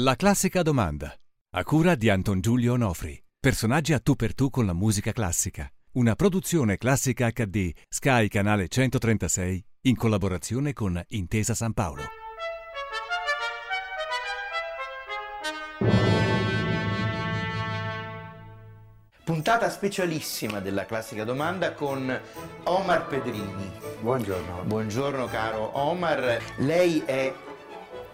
La classica domanda. A cura di Anton Giulio Onofri. Personaggi a tu per tu con la musica classica. Una produzione classica HD Sky Canale 136 in collaborazione con Intesa San Paolo. Puntata specialissima della classica domanda con Omar Pedrini. Buongiorno. Buongiorno caro Omar, lei è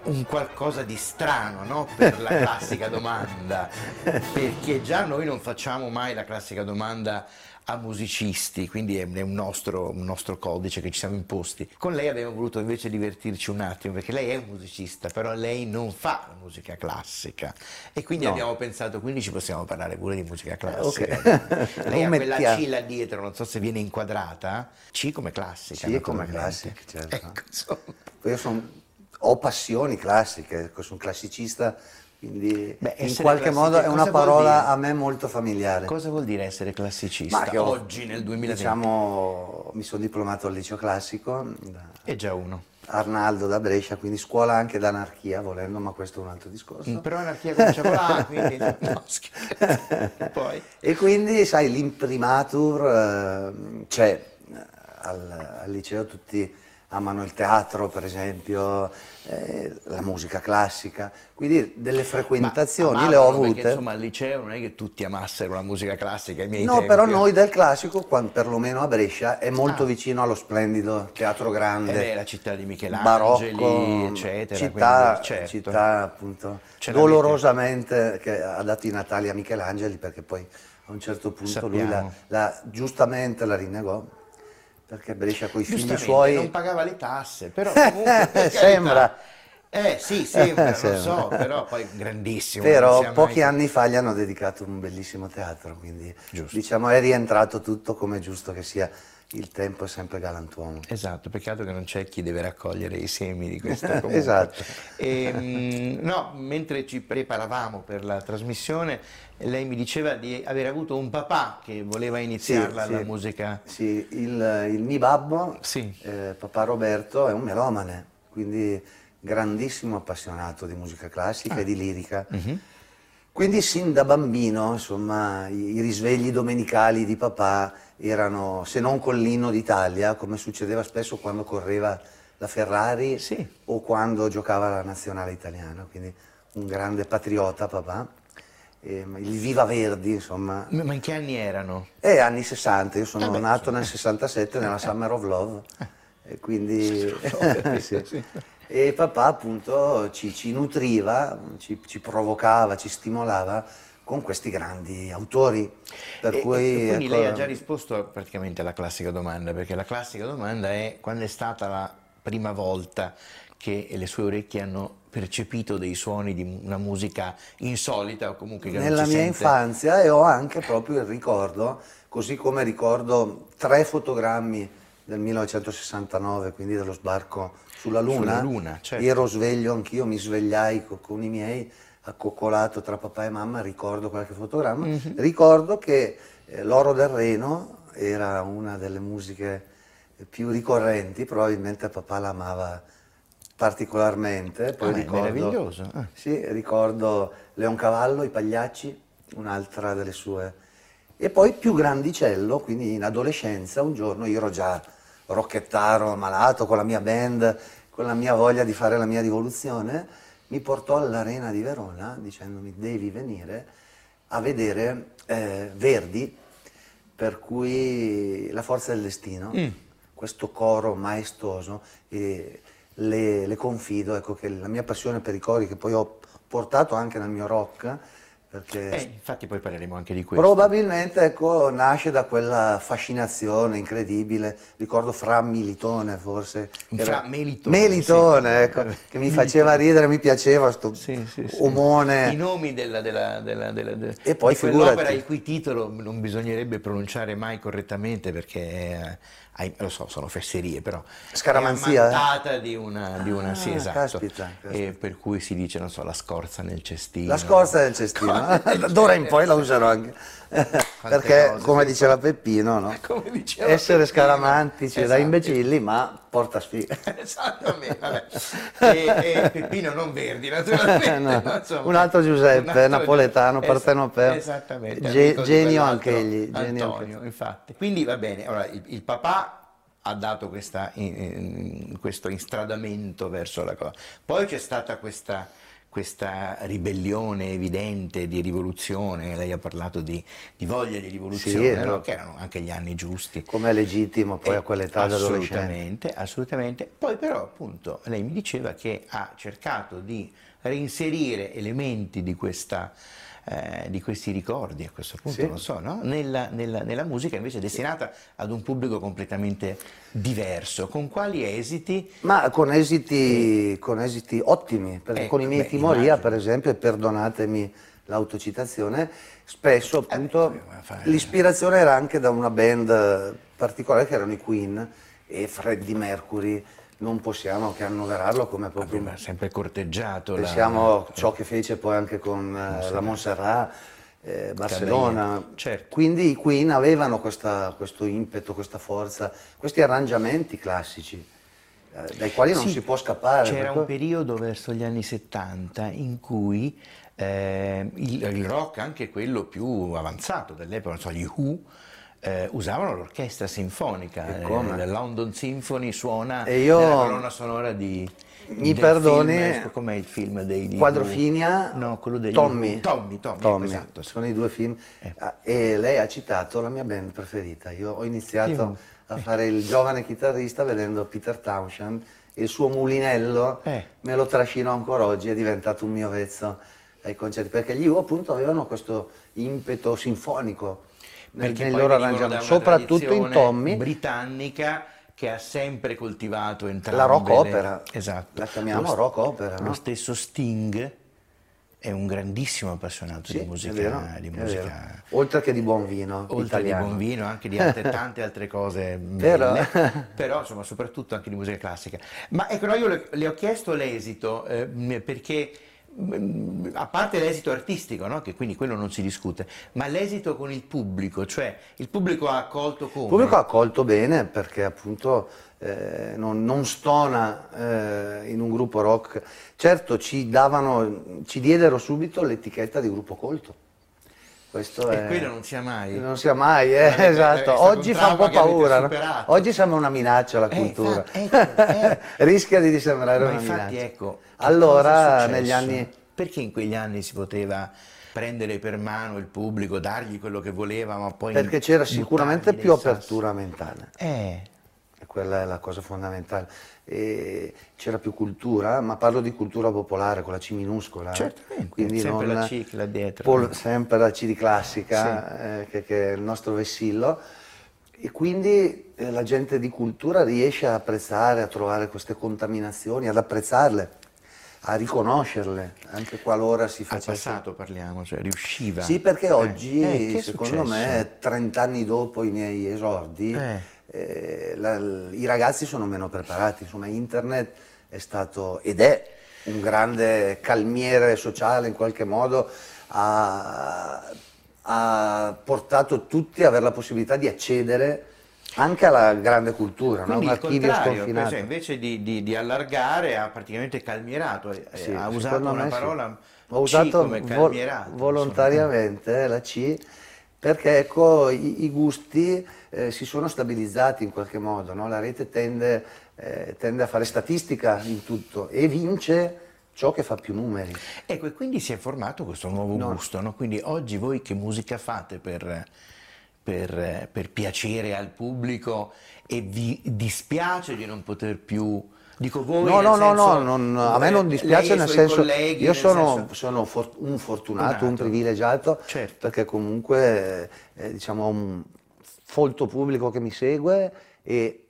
un qualcosa di strano no? per la classica domanda, perché già noi non facciamo mai la classica domanda a musicisti, quindi è un nostro, un nostro, codice che ci siamo imposti. Con lei abbiamo voluto invece divertirci un attimo, perché lei è un musicista, però lei non fa la musica classica. E quindi no. abbiamo pensato, quindi ci possiamo parlare pure di musica classica. Okay. lei ha quella C là dietro, non so se viene inquadrata, C come classica. C come classica, certo. Ecco, Io sono, ho passioni classiche, sono classicista quindi Beh, in qualche modo è una parola a me molto familiare. Cosa vuol dire essere classicista Ma che ho, oggi nel 2020? Diciamo, mi sono diplomato al liceo classico. E già uno. Arnaldo da Brescia, quindi scuola anche d'anarchia volendo, ma questo è un altro discorso. Mm, però anarchia comincia con la, quindi no, Poi. E quindi, sai, l'imprimatur eh, c'è al, al liceo tutti amano il teatro, per esempio, eh, la musica classica, quindi delle frequentazioni le ho avute. Perché, insomma al liceo non è che tutti amassero la musica classica, i miei No, tempi. però noi del classico, quando, perlomeno a Brescia, è molto ah. vicino allo splendido teatro grande. Eh beh, la città di Michelangeli, barocco, eccetera. Città, quindi, certo. città appunto, dolorosamente che ha dato i Natali a Michelangeli, perché poi a un certo punto Sappiamo. lui la, la, giustamente la rinnegò perché Brescia con i figli suoi... non pagava le tasse, però comunque... Sembra... Eh sì, sembra, lo so, però poi grandissimo. Però pochi mai... anni fa gli hanno dedicato un bellissimo teatro, quindi giusto. diciamo è rientrato tutto come è giusto che sia. Il tempo è sempre galantuomo. Esatto, peccato che non c'è chi deve raccogliere i semi di questo comunque. esatto. E, ehm, no, mentre ci preparavamo per la trasmissione, lei mi diceva di aver avuto un papà che voleva iniziarla sì, la sì, musica. Sì, il, il mio babbo, sì. eh, papà Roberto, è un melomane, quindi grandissimo appassionato di musica classica ah. e di lirica. Uh-huh. Quindi sin da bambino, insomma, i, risvegli domenicali di papà erano, se non con l'inno d'Italia, come succedeva spesso quando correva la Ferrari sì. o quando giocava la nazionale italiana, quindi un grande patriota papà eh, il Viva Verdi, insomma. Ma in che anni erano? Eh, anni 60, io sono beh, nato nel 67 nella Summer of Love, e quindi... sì. E papà appunto ci, ci nutriva, ci, ci, provocava, ci stimolava con questi grandi autori. Per e, cui, e quindi ecco... lei ha già risposto praticamente alla classica domanda, perché la classica domanda è quando è stata la prima volta che le sue orecchie hanno percepito dei suoni di una musica insolita o comunque che Nella mia sente... infanzia e ho anche proprio il ricordo, così come ricordo tre fotogrammi del 1969, quindi dello sbarco sulla Luna. Sulla Luna certo. Ero sveglio anch'io, mi svegliai con i miei, accoccolato tra papà e mamma, ricordo qualche fotogramma. Mm-hmm. Ricordo che eh, L'Oro del Reno era una delle musiche più ricorrenti, probabilmente papà l'amava particolarmente. Poi ah, ricordo, meraviglioso. Ah. Sì, ricordo Leoncavallo, I Pagliacci, un'altra delle sue. E poi più grandicello, quindi in adolescenza, un giorno io ero già rocchettaro, malato, con la mia band, con la mia voglia di fare la mia rivoluzione, mi portò all'Arena di Verona dicendomi devi venire a vedere eh, Verdi, per cui La forza del destino, mm. questo coro maestoso. E, le, le confido, ecco, che la mia passione per i cori che poi ho portato anche nel mio rock, perché eh, infatti poi parleremo anche di questo. Probabilmente ecco, nasce da quella fascinazione incredibile, ricordo Fra Militone forse. Fra Melitone. Melitone, sì. ecco, che mi faceva ridere, mi piaceva questo sì, sì, omone. I nomi della, della, della, della e poi di quell'opera il cui titolo non bisognerebbe pronunciare mai correttamente perché è, lo so, sono fesserie, però Scaramanzia, è di una, di una ah, sì, esatto. Caspita, caspita. per cui si dice, non so, la scorza nel cestino. La scorza nel cestino, d'ora in poi la userò anche. perché come diceva Peppino, no? Come diceva essere Peppino. scaramantici da Esatto. imbecilli, ma porta sfiga. Esattamente. E, e Peppino non Verdi, naturalmente. No, insomma. un altro Giuseppe, Un altro napoletano, Giuseppe. partenopeo. Esattamente. Ge- genio anche egli, genio Antonio, anche- infatti. Quindi va bene, allora, il, il papà ha dato questa, in- in- questo instradamento verso la cosa. Poi c'è stata questa, questa ribellione evidente di rivoluzione, lei ha parlato di, di voglia di rivoluzione, Sì, no? che erano anche gli anni giusti. Come è legittimo poi Eh, a quell'età da adolescente. Assolutamente, assolutamente. Poi però appunto lei mi diceva che ha cercato di reinserire elementi di, questa, eh, di questi ricordi, a questo punto Sì. non so, no? nella, nella- nella musica invece destinata ad un pubblico completamente diverso. Con quali esiti? Ma con esiti, con esiti ottimi, perché Eh, con i miei beh, Timoria, immagino. per esempio, e perdonatemi l'autocitazione, spesso appunto fa- l'ispirazione era anche da una band particolare che erano i Queen e Freddie Mercury, non possiamo che annoverarlo come proprio Aveva sempre corteggiato la- Pensiamo a ciò che fece poi anche con eh, la Montserrat, eh, Barcellona. Certo. Quindi i Queen avevano questa- questo impeto, questa forza, questi arrangiamenti classici, eh, dai quali non Sì, si può scappare. C'era per un periodo verso gli anni 70 in cui eh, il, il rock, anche quello più avanzato dell'epoca, non so, gli Who, eh, usavano l'orchestra sinfonica. Come? Eh, la London Symphony suona E io- nella colonna sonora di... Mi perdoni, com'è il film dei di Quadrofinia, No, quello degli Tommy. Tommy, Tommy, Tommy, esatto. sono i due film. Eh. Ah, E lei ha citato la mia band preferita. Io ho iniziato Io- a fare il giovane chitarrista vedendo Peter Townshend e il suo mulinello Eh. me lo trascino ancora oggi, è diventato un mio vezzo ai concerti, perché gli U appunto avevano questo impeto sinfonico Perché poi loro una soprattutto in Tommy. britannica che ha sempre coltivato entrambe La rock le- opera. Esatto. La chiamiamo Lo- rock opera, no? Lo stesso Sting è un grandissimo appassionato Sì, di musica, vero, di musica. Oltre che di buon vino oltre italiano. di buon vino, anche di altre, tante altre cose Però- belle, però insomma soprattutto anche di musica classica. Ma ecco, no, io le, le ho chiesto l'esito eh, perché a parte l'esito artistico, no, che quindi quello non si discute, ma l'esito con il pubblico, cioè il pubblico ha accolto come? Il pubblico ha accolto bene perché appunto eh, non, non stona eh, in un gruppo rock. Certo ci davano, ci diedero subito l'etichetta di gruppo colto. Questo E è- quello non sia mai. Non sia mai, eh, Eh, è esatto. Oggi fa un po' paura. no? Oggi sembra una minaccia la Eh, cultura. infatti, ecco, eh. Rischia di sembrare Ma una infatti minaccia. ecco, allora negli anni Perché in quegli anni si poteva prendere per mano il pubblico, dargli quello che voleva, ma poi perché c'era sicuramente più apertura mentale. Eh, E quella è la cosa fondamentale. E c'era più cultura, ma parlo di cultura popolare con la C minuscola. Certamente, Quindi sempre non- la C là dietro. pol- sempre la C di classica, eh, che, che è il nostro vessillo. E quindi eh, la gente di cultura riesce a apprezzare, a trovare queste contaminazioni, ad apprezzarle, a riconoscerle, anche qualora si al facesse... passato parliamo, cioè riusciva. Sì, perché Eh, oggi, eh, secondo me, 30 anni dopo i miei esordi, Eh. Eh, la- i ragazzi sono meno preparati. Insomma, internet è stato ed è un grande calmiere sociale in qualche modo, ha, ha portato tutti ad avere la possibilità di accedere anche alla grande cultura, no? Quindi un il archivio sconfinato. cioè, invece di, di- di allargare ha praticamente calmierato, Sì, ha usato una me sì. parola Ho usato vol- insomma. volontariamente eh, la C perché ecco, i, i gusti eh, si sono stabilizzati in qualche modo, no? la rete tende, eh, tende a fare statistica in tutto e vince ciò che fa più numeri. Ecco, e quindi si è formato questo nuovo No. gusto, no? Quindi oggi voi che musica fate per, per- per piacere al pubblico e vi dispiace di non poter più... Dico voi No, no, no, senso, no, non- a me non dispiace nel senso, colleghi, io sono, senso- sono for- un fortunato, un privilegiato, Certo. perché comunque eh, diciamo, un folto pubblico che mi segue e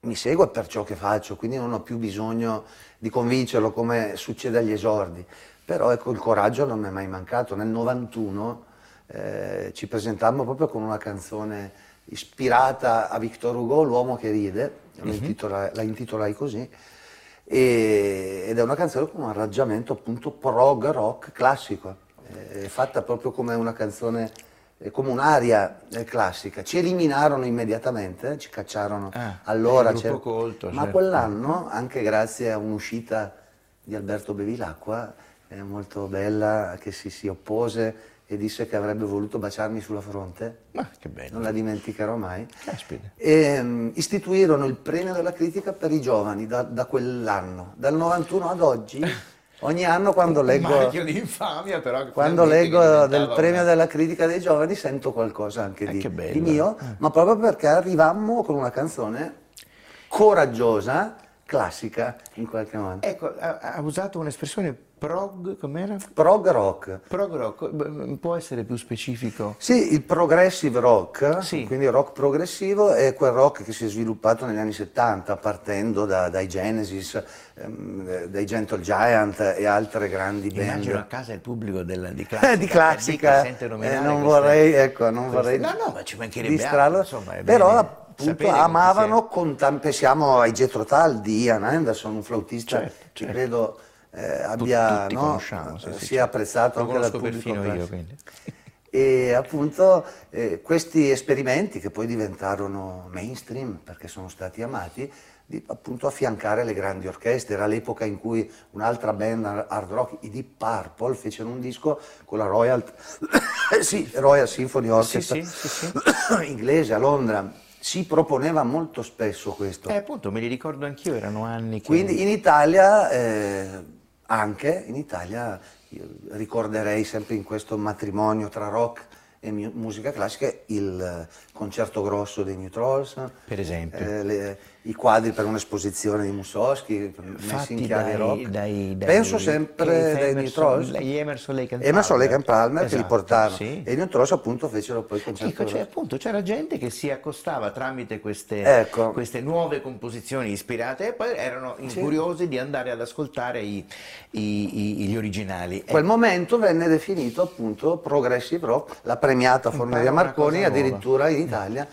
mi segue per ciò che faccio, quindi non ho più bisogno di convincerlo come succede agli esordi. Però ecco, il coraggio non mi è mai mancato. Nel 91 eh, ci presentammo proprio con una canzone ispirata a Victor Hugo, L'uomo che ride, la intitola- la intitolai così, e- ed è una canzone con un arrangiamento appunto prog rock classico, eh, fatta proprio come una canzone come un'aria eh, classica. Ci eliminarono immediatamente, ci cacciarono Ah, allora. c'era- colto, ma certo. quell'anno, anche grazie a un'uscita di Alberto Bevilacqua, eh, molto bella, che si, si oppose e disse che avrebbe voluto baciarmi sulla fronte, Ma che bello. non la dimenticherò mai. Caspita. E, mm, istituirono il premio della critica per i giovani da, da quell'anno, dal 91 ad oggi. Ogni anno quando Un leggo, marchio di infamia, però. che quando leggo del premio una- della critica dei giovani sento qualcosa anche Eh, di, mio, ma proprio perché arrivammo con una canzone coraggiosa, classica in qualche modo. Ecco, ha, ha usato un'espressione prog, com'era? Prog rock. Prog rock, può essere più specifico? Sì, il progressive rock, Sì. quindi rock progressivo, è quel rock che si è sviluppato negli anni 70, partendo da- dai Genesis, ehm, eh, dai Gentle Giant e altre grandi band. Immagino a casa il pubblico della- di classica, di classica, eh, non queste- vorrei, ecco, non queste- vorrei No, no, ma ci mancherebbe altro, insomma, però appunto amavano si è. con tan- pensiamo ai Jethro Tull di Ian Anderson, un flautista Certo, che certo. credo eh, abbia tutti no, sì, eh, sì, sia certo. apprezzato Lo anche dal pubblico perfino io, quindi. E appunto eh, questi esperimenti che poi diventarono mainstream perché sono stati amati, di appunto affiancare le grandi orchestre. Era l'epoca in cui un'altra band hard rock, i Deep Purple, fecero un disco con la Royal, sì, Royal Symphony Orchestra sì, sì, inglese a Londra. Si proponeva molto spesso questo. Eh, appunto, me li ricordo anch'io, erano anni che... Quindi in Italia, eh, anche in Italia, io ricorderei sempre in questo matrimonio tra rock e mu- musica classica il concerto grosso dei New Trolls, Per esempio. eh, le- i quadri per un'esposizione di Mussorgsky messi in chiave rock. dai- dai- Penso sempre dai New Emerson- Emerson, Lake and Emerson, Palmer. Lake and Palmer che li Esatto, portarono. sì. E i Trolls appunto fecero poi il concerto Ecco, grosso. appunto, c'era gente che si accostava tramite queste, Ecco. queste nuove composizioni ispirate e poi erano curiosi di andare ad ascoltare i- i- i- gli originali. quel Ecco, momento venne definito appunto progressive rock, la premiata Forneria Marconi addirittura in Italia,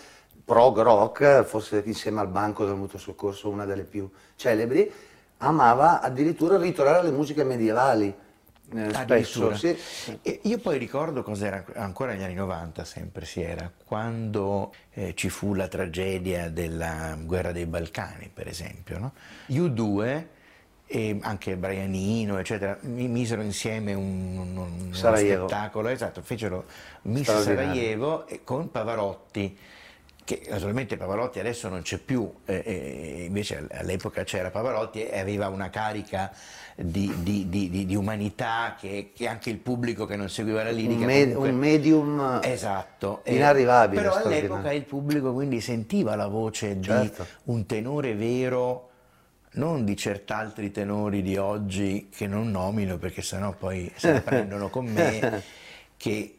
prog rock, forse insieme al Banco del Mutuo Soccorso una delle più celebri, amava addirittura ritornare alle musiche medievali, eh, spesso. Sì. E io poi ricordo cos'era ancora negli anni 90 sempre si era, quando eh, ci fu la tragedia della guerra dei Balcani, per esempio. No? Gli U2 e anche Brianino, eccetera, mi misero insieme un, un- un- spettacolo, esatto, fecero Miss. Sarajevo con Pavarotti che naturalmente Pavarotti adesso non c'è più, eh, eh, invece all'epoca c'era Pavarotti e aveva una carica di, di- di- di- umanità che, che anche il pubblico che non seguiva la Un, lirica me- comunque- un medium Esatto, eh, inarrivabile. però all'epoca il pubblico quindi sentiva la voce Certo. di un tenore vero, non di cert'altri tenori di oggi che non nomino perché sennò poi se ne prendono con me, che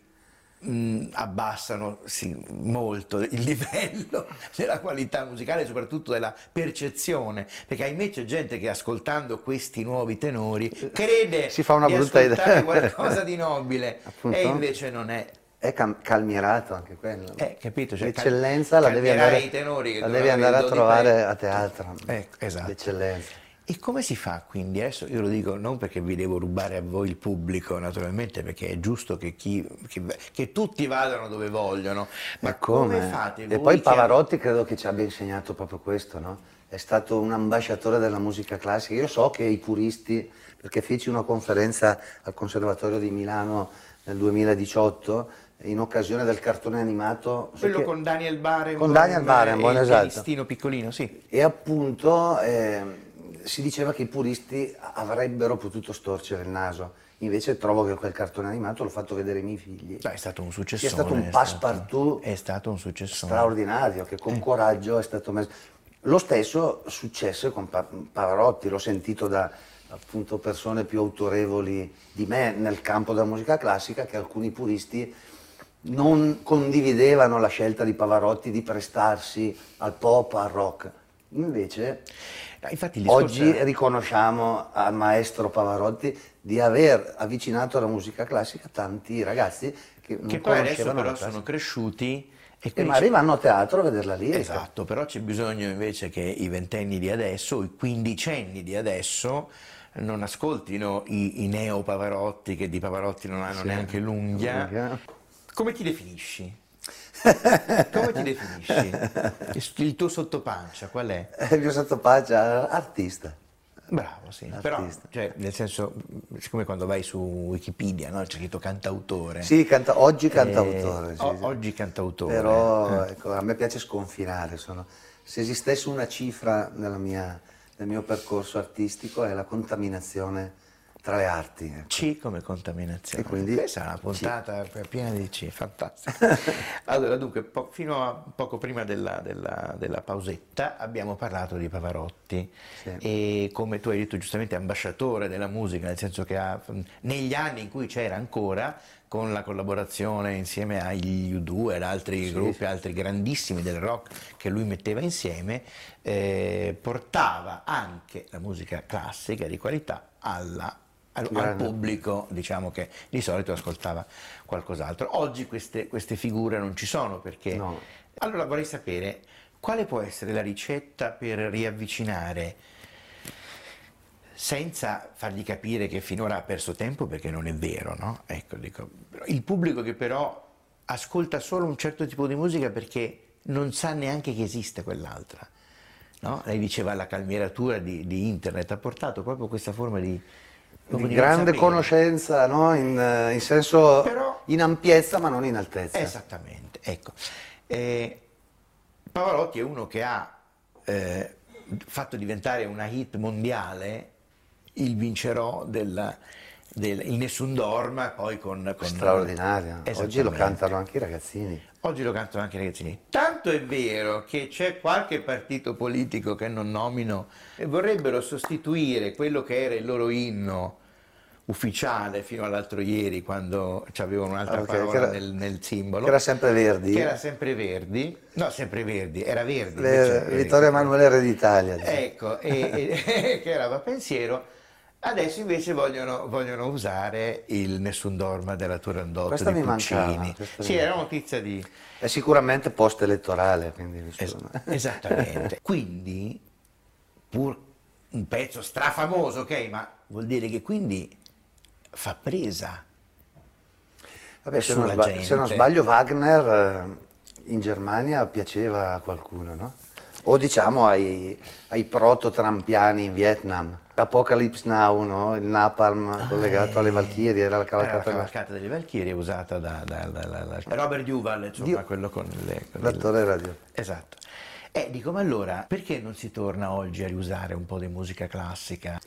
mh, abbassano sì, molto il livello della qualità musicale soprattutto della percezione, perché ahimè c'è gente che ascoltando questi nuovi tenori crede Si fa una di brutta idea. qualcosa di nobile Appunto. e invece non è. È calmierato anche quello. Eh, capito? Cioè, L'eccellenza la devi andare, i tenori che la devi andare a trovare a teatro. Ecco, esatto. L'eccellenza. E come si fa quindi? Adesso io lo dico non perché vi devo rubare a voi il pubblico, naturalmente, perché è giusto che, chi- che- che tutti vadano dove vogliono, ma come, fate E voi poi Pavarotti credo che ci abbia insegnato proprio questo, no? È stato un ambasciatore della musica classica. Io so che i puristi, perché feci una conferenza al Conservatorio di Milano nel 2018 in occasione del cartone animato. so Quello che- con Daniel Barenboim Con Daniel Barenboim, e il esatto. pianistino piccolino, sì. E appunto eh, si diceva che i puristi avrebbero potuto storcere il naso. Invece trovo che quel cartone animato l'ho fatto vedere ai miei figli. Beh, è stato un successo. È stato un passepartout È stato un successo. straordinario che Eh. con coraggio è stato messo. Lo stesso successe con Pa- Pavarotti, l'ho sentito da appunto persone più autorevoli di me nel campo della musica classica che alcuni puristi non condividevano la scelta di Pavarotti di prestarsi al pop, al rock. Invece Infatti, oggi riconosciamo al maestro Pavarotti di aver avvicinato alla musica classica tanti ragazzi che non che poi adesso però la sono classica. cresciuti e E quindi magari vanno a teatro a vederla lì. Esatto, però c'è bisogno invece che i ventenni di adesso, i quindicenni di adesso, non ascoltino i, i neo Pavarotti che di Pavarotti non hanno neanche l'unghia. Come ti definisci? Come ti definisci? Il tuo sottopancia qual è? Il mio sottopancia artista. Bravo, sì. Artista. Però, cioè, nel senso, siccome quando vai su Wikipedia, no? c'è scritto cantautore. Sì, canta, oggi cantautore. Eh, sì, o, sì. Oggi cantautore. Però, eh. ecco, a me piace sconfinare. Sono, se esistesse una cifra mia, nel mio percorso artistico è la contaminazione tra le arti. Ecco. C come contaminazione. E quindi Questa è una puntata C. piena di C, fantastica. allora, dunque, po- fino a poco prima della, della, della, pausetta abbiamo parlato di Pavarotti sì. e come tu hai detto giustamente ambasciatore della musica, nel senso che ha, negli anni in cui c'era ancora, con la collaborazione insieme agli U2 ed altri sì, gruppi, sì. altri grandissimi del rock che lui metteva insieme, eh, portava anche la musica classica di qualità alla al, al, pubblico diciamo che di solito ascoltava qualcos'altro. Oggi queste, queste figure non ci sono perché... No. Allora vorrei sapere quale può essere la ricetta per riavvicinare senza fargli capire che finora ha perso tempo perché non è vero, no? Ecco, dico, il pubblico che però ascolta solo un certo tipo di musica perché non sa neanche che esiste quell'altra. No? Lei diceva la calmieratura di, di internet ha portato proprio questa forma di, di grande conoscenza no? in, eh, in, senso Però, in ampiezza ma non in altezza. Esattamente, ecco. Eh, Pavarotti è uno che ha eh, fatto diventare una hit mondiale il vincerò del, del il Nessun Dorma poi con... con Straordinario, oggi lo cantano anche i ragazzini. Oggi lo cantano anche i ragazzini. Tanto è vero che c'è qualche partito politico che non nomino e vorrebbero sostituire quello che era il loro inno ufficiale fino all'altro ieri quando avevano un'altra okay, parola era, nel, nel, simbolo. Che era sempre Verdi. Che era sempre Verdi. No, sempre Verdi, era Verdi. Le, Vittorio Emanuele Re d'Italia. Ecco, e, e, che era Pensiero Adesso invece vogliono, vogliono, usare il Nessun Dorma della Turandot questa di mi Puccini. Mancava, sì, era una notizia di... È sicuramente post-elettorale, quindi... Es- esattamente. quindi, pur un pezzo strafamoso, ok, ma vuol dire che quindi fa presa Vabbè, se, non sbaglio, se non sbaglio Wagner eh, in Germania piaceva a qualcuno, no? O diciamo ai, ai proto-trampiani in Vietnam. Apocalypse Now, no? il napalm ah, collegato eh, alle Valchirie, era la cavalcata, era la cavalcata delle Valchirie usata da, da, da, da Robert Duval, insomma, Dio. quello con le... Con L'attore il... radio. Esatto. E dico, ma allora, perché non si torna oggi a riusare un po' di musica classica?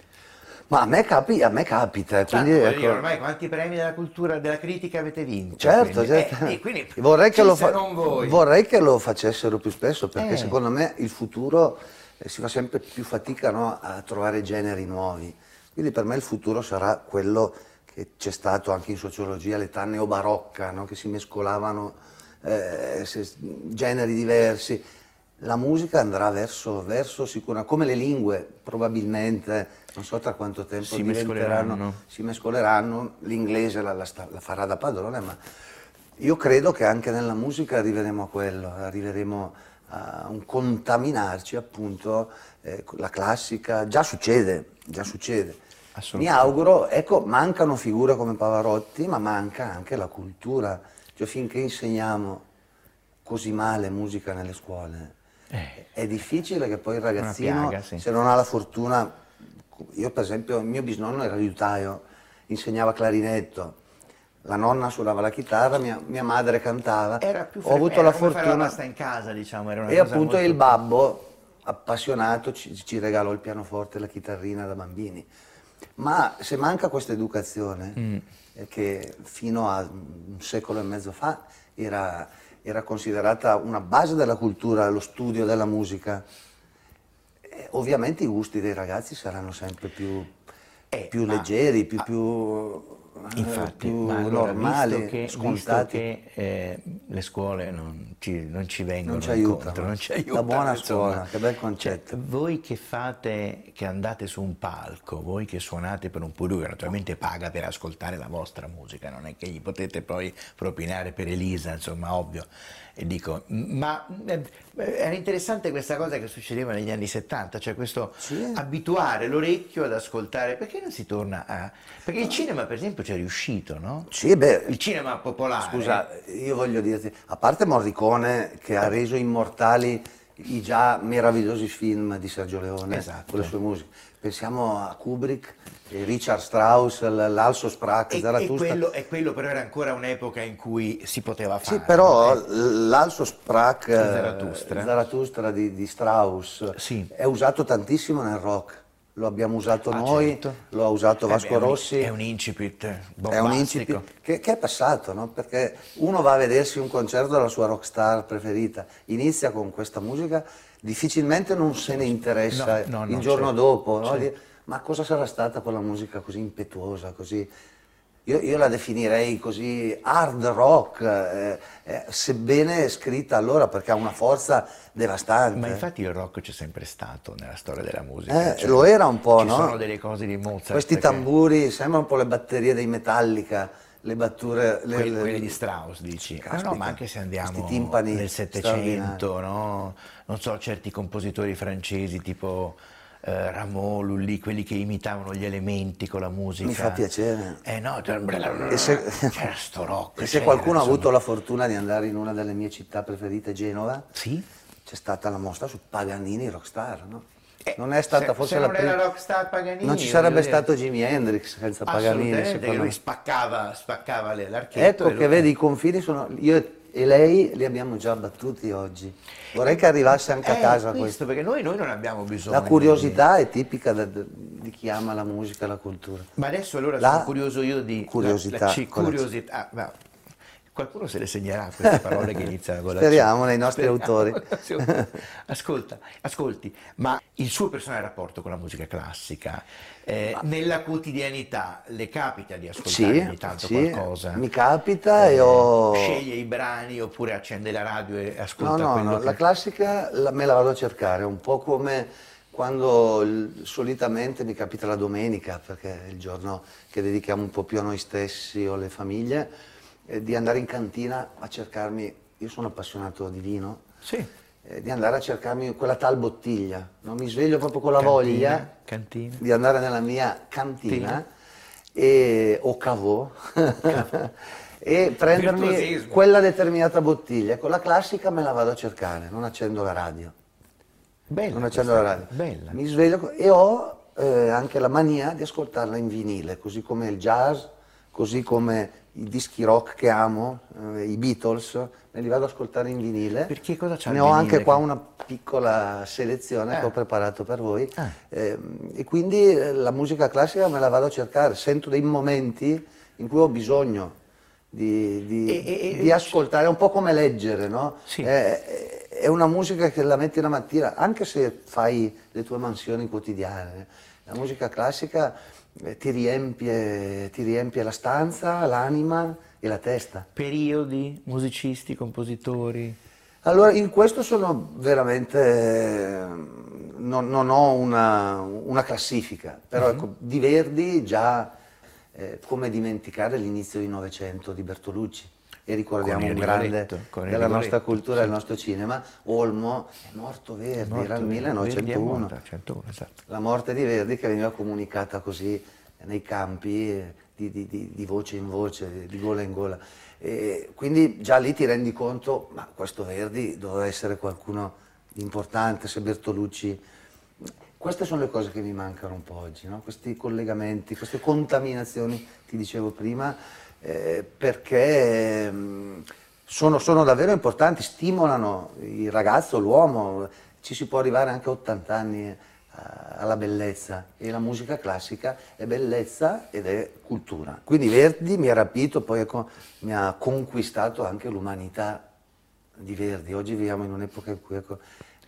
Ma a me, capi, a me capita. Quindi, certo, ecco... ormai quanti premi della cultura, della critica avete vinto? Certo, certo. Eh, quindi, vorrei, che fa... vorrei, che lo facessero più spesso, perché eh. secondo me il futuro eh, si fa sempre più fatica no, a trovare generi nuovi. Quindi per me il futuro sarà quello che c'è stato anche in sociologia, l'età neobarocca, no, che si mescolavano eh, generi diversi. La musica andrà verso, verso sicura, come le lingue probabilmente, non so tra quanto tempo si mescoleranno. si mescoleranno, l'inglese la, la, la farà da padrone, ma io credo che anche nella musica arriveremo a quello, arriveremo a un contaminarci appunto eh, la classica, già succede, già succede. Mi auguro, ecco, mancano figure come Pavarotti, ma manca anche la cultura, cioè finché insegniamo così male musica nelle scuole, eh. è difficile che poi il ragazzino, piaga, sì. se non ha la fortuna, io per esempio, il mio bisnonno era liutaio, insegnava clarinetto, la nonna suonava la chitarra, mia, mia madre cantava. Era più fre- Ho avuto la fortuna. sta in casa, diciamo. Era una e appunto il babbo, appassionato, ci, ci, regalò il pianoforte e la chitarrina da bambini. Ma se manca questa educazione, mm. che fino a un secolo e mezzo fa era, era considerata una base della cultura, lo studio della musica, eh, ovviamente i gusti dei ragazzi saranno sempre più, eh, più leggeri, più, più Infatti, più ma allora, normali, visto che, scontati. Visto che eh, le scuole non ci, non ci vengono non ci aiutano, non ci aiutano la buona insomma. scuola, che bel concetto. Cioè, voi che fate, che andate su un palco, voi che suonate per un pubblico che naturalmente paga per ascoltare la vostra musica, non è che gli potete poi propinare per Elisa, insomma, ovvio. E dico, ma eh, era interessante questa cosa che succedeva negli anni 70, cioè questo sì. abituare l'orecchio ad ascoltare, perché non si torna a... Perché il cinema, per esempio, ci è riuscito, no? Sì, beh, Il cinema popolare. Scusa, io voglio dirti, a parte Morricone che ha reso immortali i già meravigliosi film di Sergio Leone Esatto. con le sue musiche, pensiamo a Kubrick, e Richard Strauss, l'Also Sprach, E, e Zarathustra. quello, e quello però era ancora un'epoca in cui si poteva fare. Sì, però eh. l'Also Sprach, eh, Zarathustra. Zarathustra di, di Strauss, Sì. è usato tantissimo nel rock. Lo abbiamo usato Ah, noi, certo. lo ha usato Eh beh, Vasco è un- Rossi. È un incipit È bombastico. un incipit che, che è passato, no? perché uno va a vedersi un concerto della sua rockstar preferita, inizia con questa musica, difficilmente non se ne interessa No, no, il no, giorno certo, dopo, no? certo. Ma cosa sarà stata quella musica così impetuosa, così... Io, io la definirei così hard rock, eh, eh, sebbene scritta allora perché ha una forza devastante. Ma infatti il rock c'è sempre stato nella storia della musica. Eh, lo era un po', ci no? sono delle cose di Mozart. Questi perché- tamburi sembrano un po' le batterie dei Metallica, le batture... le- Quelli, le- quelli di Strauss dici no, Caspita, no, ma anche se andiamo nel Settecento no? non so certi compositori francesi tipo eh, Rameau, Lully quelli che imitavano gli elementi con la musica Mi fa piacere. eh no E se- c'era sto rock E se c'era, qualcuno ha insomma. avuto la fortuna di andare in una delle mie città preferite, Genova, sì? c'è stata la mostra su Paganini Rockstar, no? Eh, Non è stata se- forse se la prima... Rockstar Paganini, Non ci sarebbe stato Jimi Hendrix senza Paganini, secondo lui spaccava, spaccava le- l'archetto Ecco che lui- vedi, i confini sono... Io e lei li abbiamo già battuti oggi. Vorrei che arrivasse anche a Eh, casa questo, questo. perché noi, noi non abbiamo bisogno La curiosità è tipica de- di chi ama la musica e la cultura. Ma adesso allora La sono curioso io di... curiosità, la- la C. curiosità. ah, qualcuno se le segnerà queste parole che iniziano con la C. Speriamo nei nostri Speriamo. autori. Ascolta, ascolti, ma il suo personale rapporto con la musica classica, eh, nella quotidianità le capita di ascoltare Sì, ogni tanto sì, qualcosa? mi capita e ho... Sceglie i brani oppure accende la radio e ascolta No, no, no, che... la classica la- me la vado a cercare, un po' come quando solitamente mi capita la domenica, perché è il giorno che dedichiamo un po' più a noi stessi o alle famiglie, eh, di andare in cantina a cercarmi, io sono appassionato di vino, Sì, eh, di andare a cercarmi quella tal bottiglia, no? mi sveglio proprio con la Cantina, voglia cantina. di andare nella mia cantina e, o cavò e prendermi quella determinata bottiglia. Ecco, la classica me la vado a cercare, non accendo la radio. bella Non questa accendo la radio. Bella. Mi sveglio e ho eh, anche la mania di ascoltarla in vinile, così come il jazz, così come i dischi rock che amo, eh, i Beatles, me li vado ad ascoltare in vinile. Perché cosa c'ha Ne ho anche qua che- una piccola selezione Eh. che ho preparato per voi. Ah. Ehm, e quindi eh, la musica classica me la vado a cercare, sento dei momenti in cui ho bisogno di, di- E- e- di ascoltare, è un po' come leggere, no? Sì. È, è una musica che la metti la mattina, anche se fai le tue mansioni quotidiane. La musica classica eh, ti riempie, ti riempie la stanza, l'anima e la testa. Periodi, musicisti, compositori. Allora, in questo sono veramente. eh, Non, non ho una, una classifica, però Mhm. ecco, di Verdi già eh, come dimenticare l'inizio del Novecento di Bertolucci. E ricordiamo il un grande il della nostra cultura, sì. del nostro cinema, Olmo, è morto Verdi, era il Morto, Verdi è 1901. morto, 101, esatto. La morte di Verdi che veniva comunicata così nei campi, di, di- di- di voce in voce, di gola in gola. E quindi già lì ti rendi conto, ma questo Verdi doveva essere qualcuno di importante, se Bertolucci... Queste sono le cose che mi mancano un po' oggi, no? questi collegamenti, queste contaminazioni, ti dicevo prima, eh, perché mm, sono, sono davvero importanti, stimolano il ragazzo, l'uomo, ci si può arrivare anche a 80 anni eh, alla bellezza e la musica classica è bellezza ed è cultura. Quindi Verdi mi ha rapito, poi ecco, mi ha conquistato anche l'umanità di Verdi. Oggi viviamo in un'epoca in cui ecco,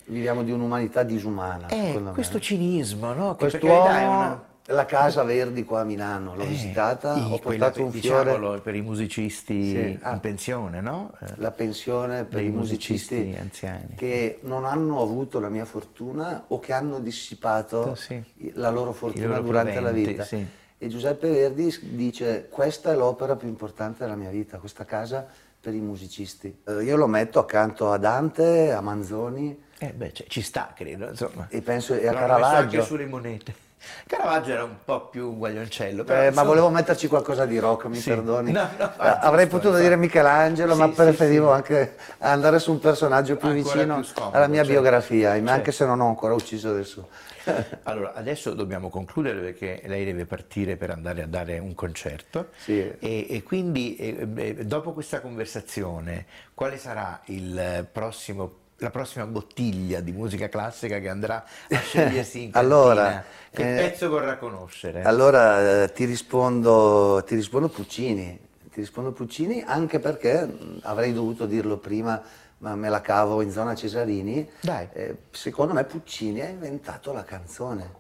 viviamo di un'umanità disumana. Eh, secondo me. questo cinismo, no? Che per La casa Verdi qua a Milano, l'ho Eh, visitata, i- ho portato un fiore, per i musicisti Sì, ah. in pensione, no? Eh, la pensione per i musicisti, musicisti anziani. che non hanno avuto la mia fortuna o che hanno dissipato Sì. la loro fortuna loro durante la proventi, vita. sì. E Giuseppe Verdi dice questa è l'opera più importante della mia vita, questa casa per i musicisti. Eh, io lo metto accanto a Dante, a Manzoni Eh, beh, cioè, ci sta, credo, insomma. e penso e a Caravaggio. anche sulle monete. Caravaggio era un po' più guaglioncello. Però, eh, insomma... Ma volevo metterci qualcosa di rock, mi sì. perdoni. No, no, eh, Avrei potuto dire Michelangelo, sì, ma preferivo sì, anche andare su un personaggio più ancora vicino più scomodo, alla mia certo. biografia, certo. anche se non ho ancora ucciso adesso. allora, adesso dobbiamo concludere perché lei deve partire per andare a dare un concerto. Sì. E, e quindi, e, dopo questa conversazione, quale sarà il prossimo la prossima bottiglia di musica classica che andrà a scegliersi in cantina, allora, che eh, pezzo vorrà conoscere? Allora eh, ti, rispondo, ti rispondo Puccini, ti rispondo Puccini anche perché avrei dovuto dirlo prima, ma me la cavo in zona Cesarini. Eh, secondo me Puccini ha inventato la canzone.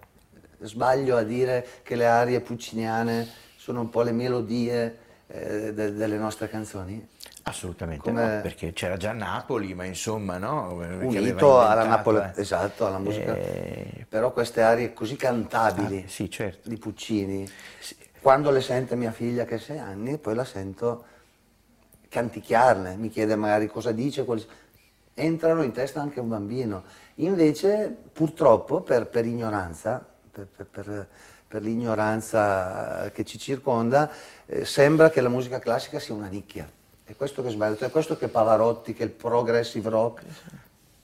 Sbaglio a dire che le arie pucciniane sono un po' le melodie eh, de delle nostre canzoni? Assolutamente Come... no, perché c'era già Napoli, ma insomma no? Unito alla Napoli, eh. esatto, alla musica. E... Però queste arie così cantabili ah, sì, certo. di Puccini, sì. quando le sente mia figlia che ha sei anni, poi la sento canticchiarle, mi chiede magari cosa dice, quel... entrano in testa anche un bambino. Invece purtroppo per, per ignoranza, per, per, per l'ignoranza che ci circonda, eh, sembra che la musica classica sia una nicchia è questo che è sbagliato, è questo che Pavarotti, che il progressive rock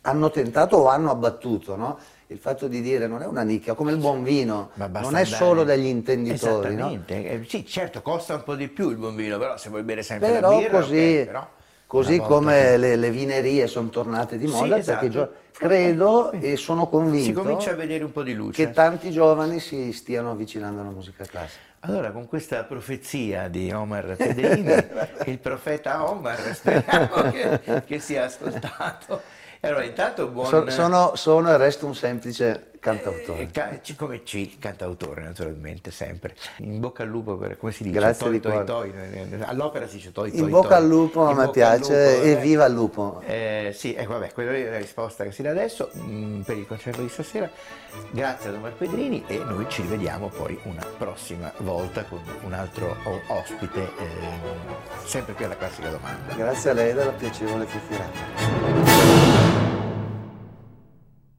hanno tentato o hanno abbattuto, no? Il fatto di dire non è una nicchia, come il buon vino, non è andare. solo degli intenditori. Esattamente, no? eh, sì, certo, costa un po' di più il buon vino, però se vuoi bere sempre però la birra, così, okay, però così come le, le, vinerie sono tornate di moda, sì, esatto. credo e sono convinto che tanti giovani si stiano avvicinando alla musica classica. Allora, con questa profezia di Omar Pedrini, il profeta Omar, speriamo che, che sia ascoltato. Allora, intanto buon... So, sono, sono e resto un semplice cantautore. Eh, ca- come C, cantautore naturalmente, sempre. In bocca al lupo, per, come si dice? Grazie toi, toi, toi, All'opera si dice toi, toi, In bocca toi. al lupo a me piace e eh. viva il lupo. Eh, sì, ecco, vabbè, quella è la risposta che si dà adesso mh, mm, per il concerto di stasera. Grazie a Omar Pedrini e noi ci rivediamo poi una prossima volta con un altro ospite, eh, sempre qui alla classica domanda. Grazie a lei della piacevole chiacchierata.